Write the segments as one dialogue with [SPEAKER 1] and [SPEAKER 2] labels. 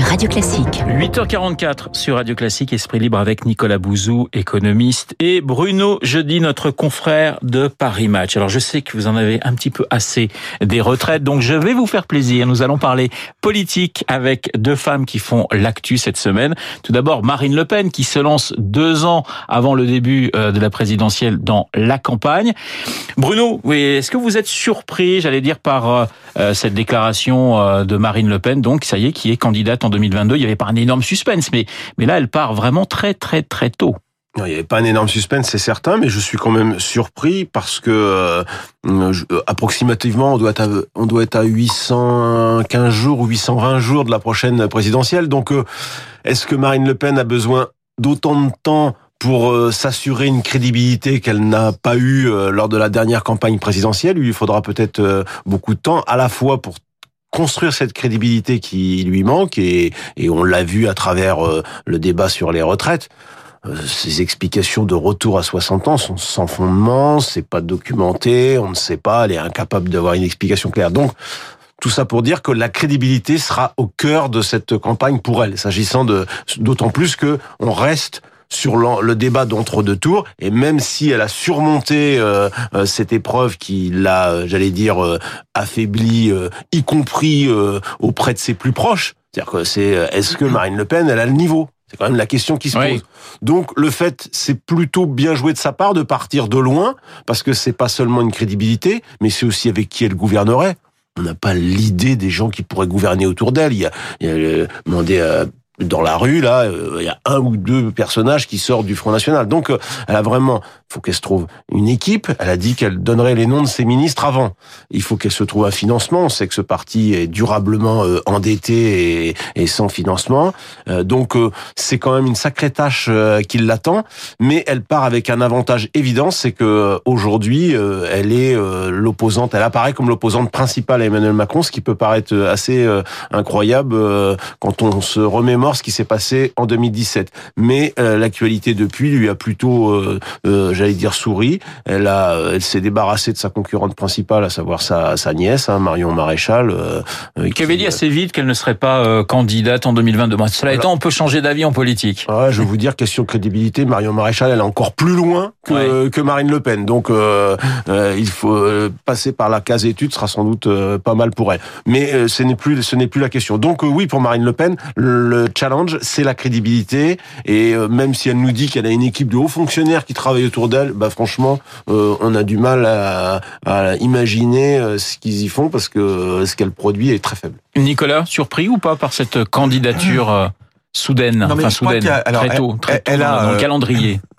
[SPEAKER 1] Radio Classique.
[SPEAKER 2] 8h44 sur Radio Classique, Esprit Libre avec Nicolas Bouzou, économiste, et Bruno Jeudi, notre confrère de Paris Match. Alors je sais que vous en avez un petit peu assez des retraites, donc je vais vous faire plaisir. Nous allons parler politique avec deux femmes qui font l'actu cette semaine. Tout d'abord Marine Le Pen qui se lance deux ans avant le début euh, de la présidentielle dans la campagne. Bruno, est-ce que vous êtes surpris, j'allais dire, par euh, euh, cette déclaration de Marine Le Pen, donc ça y est, qui est candidate en 2022. Il n'y avait pas un énorme suspense, mais, là, elle part vraiment très, très, très tôt.
[SPEAKER 3] il n'y avait pas un énorme suspense, c'est certain, mais je suis quand même surpris parce que euh, euh, approximativement, on doit, être à, on doit être à 815 jours ou 820 jours de la prochaine présidentielle. Donc, euh, est-ce que Marine Le Pen a besoin d'autant de temps pour s'assurer une crédibilité qu'elle n'a pas eue lors de la dernière campagne présidentielle Il lui faudra peut-être beaucoup de temps, à la fois pour construire cette crédibilité qui lui manque et, et on l'a vu à travers euh, le débat sur les retraites. Euh, ces explications de retour à 60 ans sont sans fondement, c'est pas documenté, on ne sait pas, elle est incapable d'avoir une explication claire. Donc, tout ça pour dire que la crédibilité sera au cœur de cette campagne pour elle, s'agissant de, d'autant plus que on reste sur le débat d'entre-deux tours. Et même si elle a surmonté euh, euh, cette épreuve qui l'a, euh, j'allais dire, affaibli, y compris auprès de ses plus proches, c'est-à-dire que c'est est-ce que Marine Le Pen, elle a le niveau? C'est quand même la question qui se pose. Donc le fait, c'est plutôt bien joué de sa part de partir de loin, parce que c'est pas seulement une crédibilité, mais c'est aussi avec qui elle gouvernerait. On n'a pas l'idée des gens qui pourraient gouverner autour d'elle. Il y a, il y a demandé à dans la rue, là, euh, il y a un ou deux personnages qui sortent du Front National. Donc, euh, elle a vraiment, faut qu'elle se trouve une équipe. Elle a dit qu'elle donnerait les noms de ses ministres avant. Il faut qu'elle se trouve un financement. On sait que ce parti est durablement euh, endetté et, et, sans financement. donc, c'est quand même une sacrée tâche qui l'attend. Mais elle part avec un avantage évident, c'est que aujourd'hui, elle est l'opposante. Elle apparaît comme l'opposante principale à Emmanuel Macron, ce qui peut paraître assez incroyable quand on se remémore ce qui s'est passé en 2017. Mais euh, l'actualité depuis lui a plutôt, euh, euh, j'allais dire, souri. Elle a, elle s'est débarrassée de sa concurrente principale, à savoir sa, sa nièce, hein, Marion Maréchal.
[SPEAKER 2] qui avait dit assez vite qu'elle ne serait pas candidate en 2022. Bon, cela étant, on peut changer d'avis en politique.
[SPEAKER 3] Ouais, je vais vous dire, question de crédibilité, Marion Maréchal, elle est encore plus loin que, que Marine Le Pen. Donc, il faut passer par la case étude, sera sans doute pas mal pour elle. Mais ce n'est plus, ce n'est plus la question. Donc, oui, pour Marine Le Pen, le challenge, c'est la crédibilité. Et euh, même si elle nous dit qu'elle a une équipe de hauts fonctionnaires qui travaillent autour d'elle, bah franchement, euh, on a du mal à, imaginer euh, ce qu'ils y font parce que ce qu'elle produit est très faible.
[SPEAKER 2] Nicolas, surpris ou pas par cette candidature soudaine, enfin soudaine, très tôt, très tôt dans le calendrier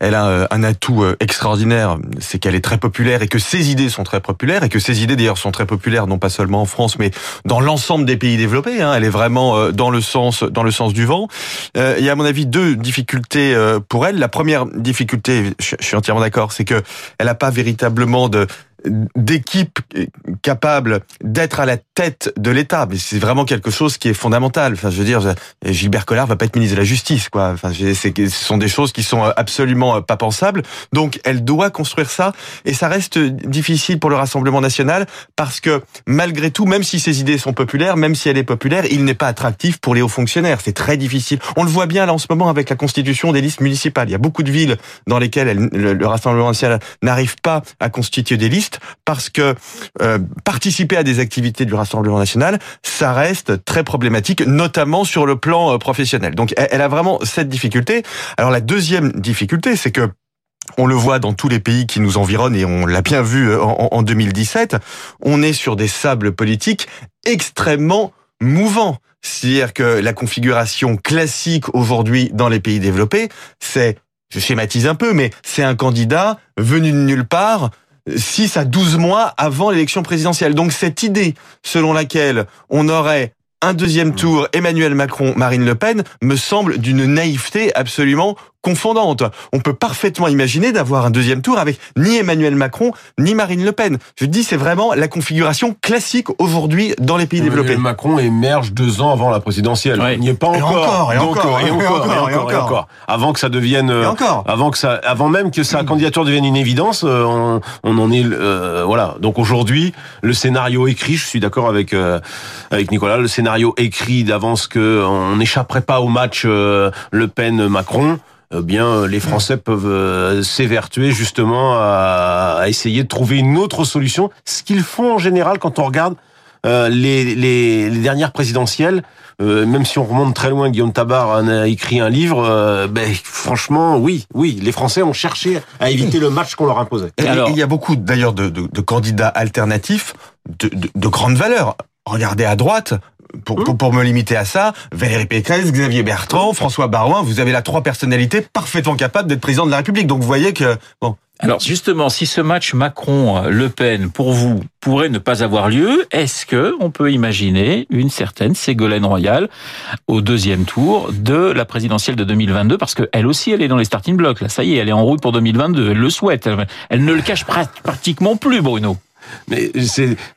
[SPEAKER 4] elle a euh, un atout euh, extraordinaire, c'est qu'elle est très populaire et que ses idées sont très populaires et que ses idées d'ailleurs sont très populaires non pas seulement en France mais dans l'ensemble des pays développés. Hein. Elle est vraiment euh, dans le sens dans le sens du vent. Il y a à mon avis deux difficultés pour elle. La première difficulté, je suis entièrement d'accord, c'est que elle n'a pas véritablement de d'équipe capable d'être à la tête de l'État. Mais c'est vraiment quelque chose qui est fondamental. Enfin, je veux dire, Gilbert Collard va pas être ministre de la Justice, quoi. Enfin, ce sont des choses qui sont absolument pas pensables. Donc, elle doit construire ça, et ça reste difficile pour le Rassemblement national parce que malgré tout, même si ses idées sont populaires, même si elle est populaire, il n'est pas attractif pour les hauts fonctionnaires. C'est très difficile. On le voit bien là en ce moment avec la constitution des listes municipales. Il y a beaucoup de villes dans lesquelles le Rassemblement national n'arrive pas à constituer des listes parce que euh, participer à des activités du Rassemblement national, ça reste très problématique, notamment sur le plan euh, professionnel. Donc elle, a vraiment cette difficulté. Alors la deuxième difficulté, c'est que on le voit dans tous les pays qui nous environnent et on l'a bien vu euh, en, en 2017, on est sur des sables politiques extrêmement mouvants. C'est-à-dire que la configuration classique aujourd'hui dans les pays développés, c'est, je schématise un peu, mais c'est un candidat venu de nulle part, 6 à 12 mois avant l'élection présidentielle. Donc cette idée selon laquelle on aurait un deuxième tour Emmanuel Macron, Marine Le Pen, me semble d'une naïveté absolument confondante. On peut parfaitement imaginer d'avoir un deuxième tour avec ni Emmanuel Macron ni Marine Le Pen. Je dis, c'est vraiment la configuration classique aujourd'hui dans les pays développés.
[SPEAKER 3] Emmanuel Macron émerge deux ans avant la présidentielle.
[SPEAKER 2] Ouais.
[SPEAKER 3] Il n'y est pas
[SPEAKER 4] Et
[SPEAKER 3] encore.
[SPEAKER 4] encore, et encore,
[SPEAKER 3] et encore,
[SPEAKER 4] encore,
[SPEAKER 3] et
[SPEAKER 4] et
[SPEAKER 3] encore, et
[SPEAKER 4] encore.
[SPEAKER 3] encore. Avant que ça devienne, euh,
[SPEAKER 4] Et encore.
[SPEAKER 3] avant que ça, avant même que sa candidature devienne une évidence, euh, on, on en est, euh, voilà. Donc aujourd'hui, le scénario écrit, je suis d'accord avec euh, avec Nicolas, le scénario écrit d'avance que on n'échapperait pas au match euh, Le Pen Macron. Eh bien, les Français peuvent euh, s'évertuer justement à, à essayer de trouver une autre solution. Ce qu'ils font en général quand on regarde euh, les, les, les dernières présidentielles, euh, même si on remonte très loin, Guillaume Tabar en a écrit un livre. euh, ben, franchement, oui, oui, les Français ont cherché à éviter le match qu'on leur imposait.
[SPEAKER 4] Et
[SPEAKER 2] Alors-
[SPEAKER 4] il y a beaucoup d'ailleurs de, de- de candidats alternatifs de, de, de grande valeur. Regardez à droite. Pour, pour, pour me limiter à ça, Valérie Pécresse, Xavier Bertrand, François Barouin, vous avez là trois personnalités parfaitement capables d'être président de la République. Donc vous voyez que bon,
[SPEAKER 2] Alors justement, si ce match Macron-Le Pen, pour vous, pourrait ne pas avoir lieu, est-ce que on peut imaginer une certaine Ségolène Royal au deuxième tour de la présidentielle de 2022 Parce que elle aussi, elle est dans les starting blocks. Là, ça y est, elle est en route pour 2022. Elle le souhaite. Elle, elle ne le cache prat- pratiquement plus, Bruno.
[SPEAKER 3] Mais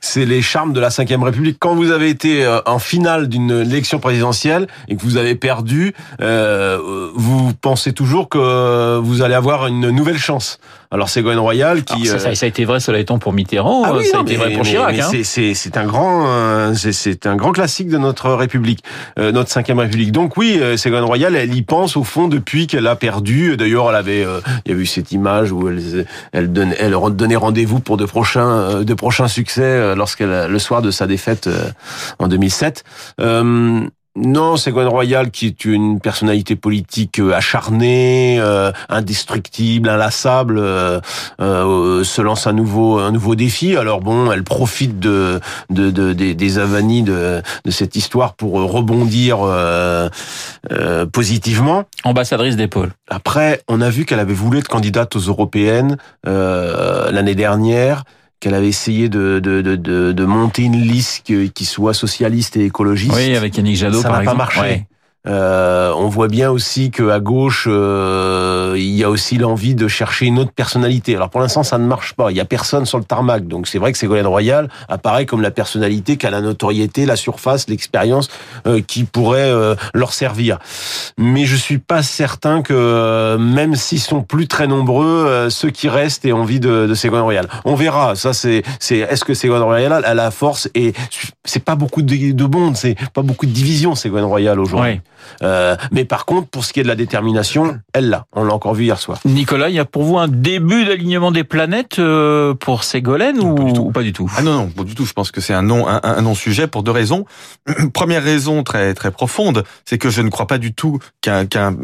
[SPEAKER 3] c'est les charmes de la Ve République. Quand vous avez été euh, en finale d'une élection présidentielle et que vous avez perdu, euh, vous pensez toujours que vous allez avoir une nouvelle chance. Alors Ségolène Royal qui
[SPEAKER 2] Alors, ça,
[SPEAKER 3] euh,
[SPEAKER 2] ça- ça a été vrai, cela étant pour Mitterrand,
[SPEAKER 3] Ah oui,
[SPEAKER 2] ça a été
[SPEAKER 3] mais-
[SPEAKER 2] vrai pour Chirac. hein.
[SPEAKER 3] c'est- un grand, euh, c'est- un grand classique de notre République, euh, notre cinquième République. Donc oui, euh, Ségolène Royal, elle y pense au fond depuis qu'elle a perdu. D'ailleurs, elle avait, euh, il y a eu cette image où elle, elle donnait, elle donnait rendez-vous pour de prochains, euh, de prochains succès euh, lorsqu'elle, le soir de sa défaite euh, en 2007. Euh, non, Ségolène Royal, qui est une personnalité politique euh, acharnée, euh, indestructible, inlassable, euh, euh, se lance un nouveau un nouveau défi. Alors bon, elle profite de, de, de- des, des avanies de, de cette histoire pour rebondir euh, euh, positivement.
[SPEAKER 2] Ambassadrice d'épaule.
[SPEAKER 3] Après, on a vu qu'elle avait voulu être candidate aux européennes euh, l'année dernière, qu'elle avait essayé de, de, de, de, de monter une liste qui qui soit socialiste et écologiste.
[SPEAKER 2] Oui, avec Yannick Jadot,
[SPEAKER 3] ça
[SPEAKER 2] par
[SPEAKER 3] n'a pas
[SPEAKER 2] exemple.
[SPEAKER 3] marché.
[SPEAKER 2] Ouais.
[SPEAKER 3] Euh, on voit bien aussi que à gauche, euh, il y a aussi l'envie de chercher une autre personnalité. Alors pour l'instant, ça ne marche pas. Il y a personne sur le tarmac. Donc c'est vrai que Ségolène Royal apparaît comme la personnalité qui a la notoriété, la surface, l'expérience euh, qui pourrait euh, leur servir. Mais je suis pas certain que euh, même s'ils sont plus très nombreux, euh, ceux qui restent aient envie de, de Ségolène Royal. On verra. Ça c'est c'est est-ce que Ségolène Royal a la force et c'est pas beaucoup de, de monde, c'est pas beaucoup de division Ségolène Royal aujourd'hui. Euh, mais par contre, pour ce qui est de la détermination, elle l'a. On l'a encore vu hier soir.
[SPEAKER 2] Nicolas, il y a pour vous un début d'alignement des planètes euh, pour Ségolène ou
[SPEAKER 4] pas du tout.
[SPEAKER 2] ou pas du tout
[SPEAKER 4] Ah non, non, pas du tout. Je pense que c'est un non, un, un non-sujet pour deux raisons. Première raison très très profonde, c'est que je ne crois pas du tout qu'un qu'un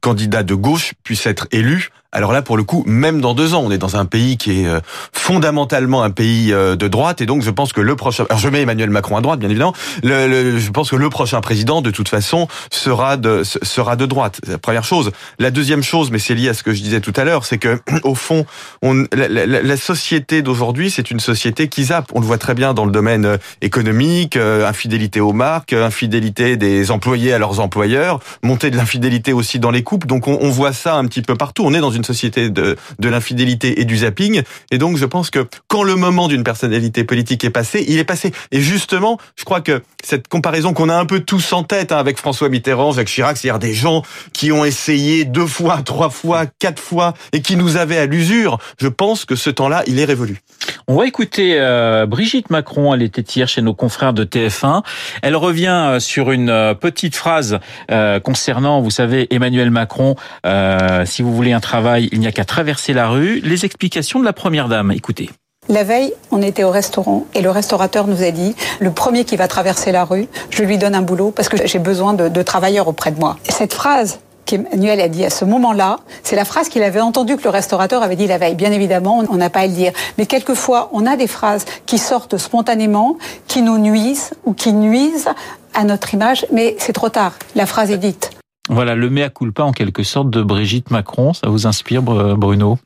[SPEAKER 4] candidat de gauche puisse être élu. Alors là, pour le coup, même dans deux ans, on est dans un pays qui est euh, fondamentalement un pays euh, de droite, et donc je pense que le prochain, alors je mets Emmanuel Macron à droite, bien évidemment. Le, le- je pense que le prochain président, de toute façon, sera de sera de droite. La première chose. La deuxième chose, mais c'est lié à ce que je disais tout à l'heure, c'est que au fond, on, la, la- la société d'aujourd'hui, c'est une société qui zappe. On le voit très bien dans le domaine euh, économique, infidélité aux marques, infidélité des employés à leurs employeurs, montée de l'infidélité aussi dans les couples. Donc on, on voit ça un petit peu partout. On est dans une société de, de l'infidélité et du zapping. Et donc je pense que quand le moment d'une personnalité politique est passé, il est passé. Et justement, je crois que cette comparaison qu'on a un peu tous en tête hein, avec François Mitterrand, Jacques Chirac, c'est-à-dire des gens qui ont essayé deux fois, trois fois, quatre fois et qui nous avaient à l'usure, je pense que ce temps-là, il est révolu.
[SPEAKER 2] On va écouter euh, Brigitte Macron, elle était hier chez nos confrères de TF1. Elle revient euh, sur une euh, petite phrase concernant, vous savez, Emmanuel Macron, si vous voulez un travail, il n'y a qu'à traverser la rue. Les explications de la Première Dame, écoutez.
[SPEAKER 5] La veille, on était au restaurant et le restaurateur nous a dit le premier qui va traverser la rue, je lui donne un boulot parce que j'ai besoin de, de travailleurs auprès de moi. Et cette phrase qu'Emmanuel a dit à ce moment-là, c'est la phrase qu'il avait entendue que le restaurateur avait dit la veille. Bien évidemment, on n'a pas à le dire. Mais quelquefois, on a des phrases qui sortent spontanément, qui nous nuisent ou qui nuisent à notre image, mais c'est trop tard. La phrase est dite.
[SPEAKER 2] Voilà, le mea culpa en quelque sorte de Brigitte Macron, ça vous inspire Br- Bruno?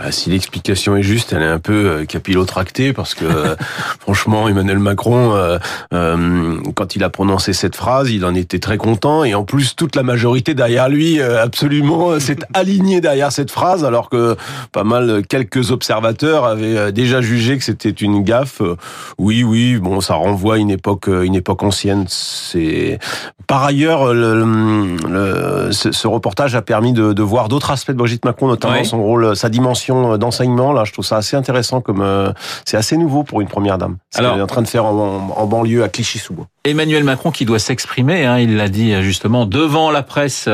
[SPEAKER 3] Ah, si l'explication est juste, elle est un peu euh, capillotractée parce que euh, franchement, Emmanuel Macron, euh, euh, quand il a prononcé cette phrase, il en était très content et en plus toute la majorité derrière lui, euh, absolument, s'est alignée derrière cette phrase, alors que pas mal quelques observateurs avaient déjà jugé que c'était une gaffe. Oui, oui, bon, ça renvoie à une époque, une époque ancienne. C'est par ailleurs, le, le, ce, reportage a permis de, de voir d'autres aspects de Brigitte Macron, notamment son rôle, sa dimension d'enseignement. Là, je trouve ça assez intéressant comme euh, c'est assez nouveau pour une première dame. Ce qu'elle est en train de faire en, en, en banlieue à Clichy-sous-Bois.
[SPEAKER 2] Emmanuel Macron qui doit s'exprimer, hein, il l'a dit justement devant la presse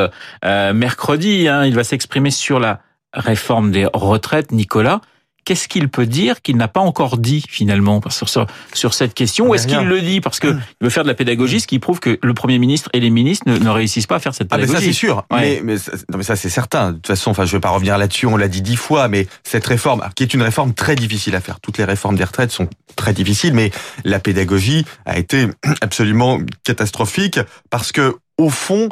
[SPEAKER 2] euh, mercredi. Hein, il va s'exprimer sur la réforme des retraites. Nicolas, qu'est-ce qu'il peut dire qu'il n'a pas encore dit finalement sur, cette question Ou est-ce qu'il le dit? Parce qu'il veut faire de la pédagogie, ce qui prouve que le Premier ministre et les ministres ne, ne réussissent pas à faire cette pédagogie
[SPEAKER 4] Ah mais ça c'est sûr, ouais. mais, mais, non, mais ça c'est certain. De toute façon, enfin je vais pas revenir là-dessus, on l'a dit dix fois, mais cette réforme, qui est une réforme très difficile à faire, toutes les réformes des retraites sont très difficiles, mais la pédagogie a été absolument catastrophique parce que au fond,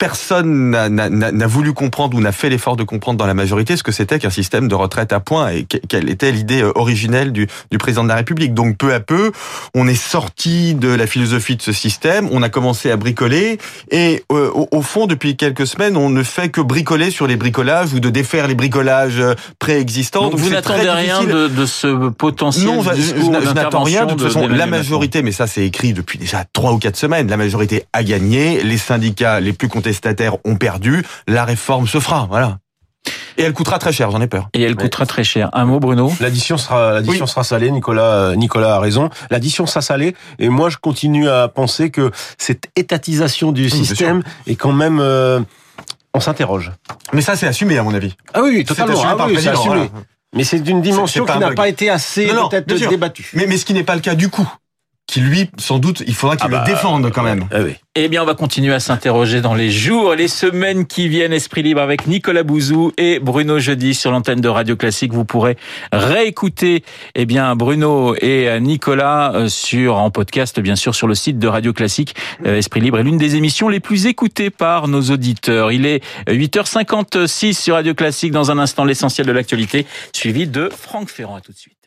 [SPEAKER 4] personne n'a voulu comprendre ou n'a fait l'effort de comprendre dans la majorité ce que c'était qu'un système de retraite à points et quelle était l'idée euh, originelle du, du, président de la République. Donc peu à peu, on est sorti de la philosophie de ce système, on a commencé à bricoler et euh, au, au, fond, depuis quelques semaines, on ne fait que bricoler sur les bricolages ou de défaire les bricolages euh, préexistants.
[SPEAKER 2] Donc, Donc vous n'attendez rien de, de, ce potentiel
[SPEAKER 4] Non, je,
[SPEAKER 2] je
[SPEAKER 4] n'attends rien. De toute façon, la majorité, mais ça c'est écrit depuis déjà trois ou quatre semaines, la majorité a gagné, les syndicats les plus contestés prestataires ont perdu, la réforme se fera, voilà. Et elle coûtera très cher, j'en ai peur.
[SPEAKER 2] Et elle coûtera très cher. Un mot, Bruno?
[SPEAKER 3] L'addition sera, l'addition oui. sera salée. Nicolas, Nicolas a raison. L'addition sera salée. Et moi, je continue à penser que cette étatisation du oui, système est quand même. Euh, on s'interroge.
[SPEAKER 4] Mais ça, c'est assumé, à mon avis.
[SPEAKER 3] Ah oui, totalement. Ah oui, c'est assumé. Voilà. Mais c'est d'une dimension qui n'a pas été assez peut-être débattue.
[SPEAKER 4] Mais, mais ce qui n'est pas le cas du coup qui lui, sans doute, il faudra qu'il ah bah, le défende quand même.
[SPEAKER 3] Ah oui.
[SPEAKER 2] Eh bien, on va continuer à s'interroger dans les jours, les semaines qui viennent. Esprit libre avec Nicolas Bouzou et Bruno Jeudi sur l'antenne de Radio Classique. Vous pourrez réécouter, eh bien, Bruno et Nicolas euh, sur en podcast, bien sûr, sur le site de Radio Classique. Euh, Esprit libre est l'une des émissions les plus écoutées par nos auditeurs. Il est 8h56 sur Radio Classique. Dans un instant, l'essentiel de l'actualité, suivi de Franck Ferrand. À tout de suite.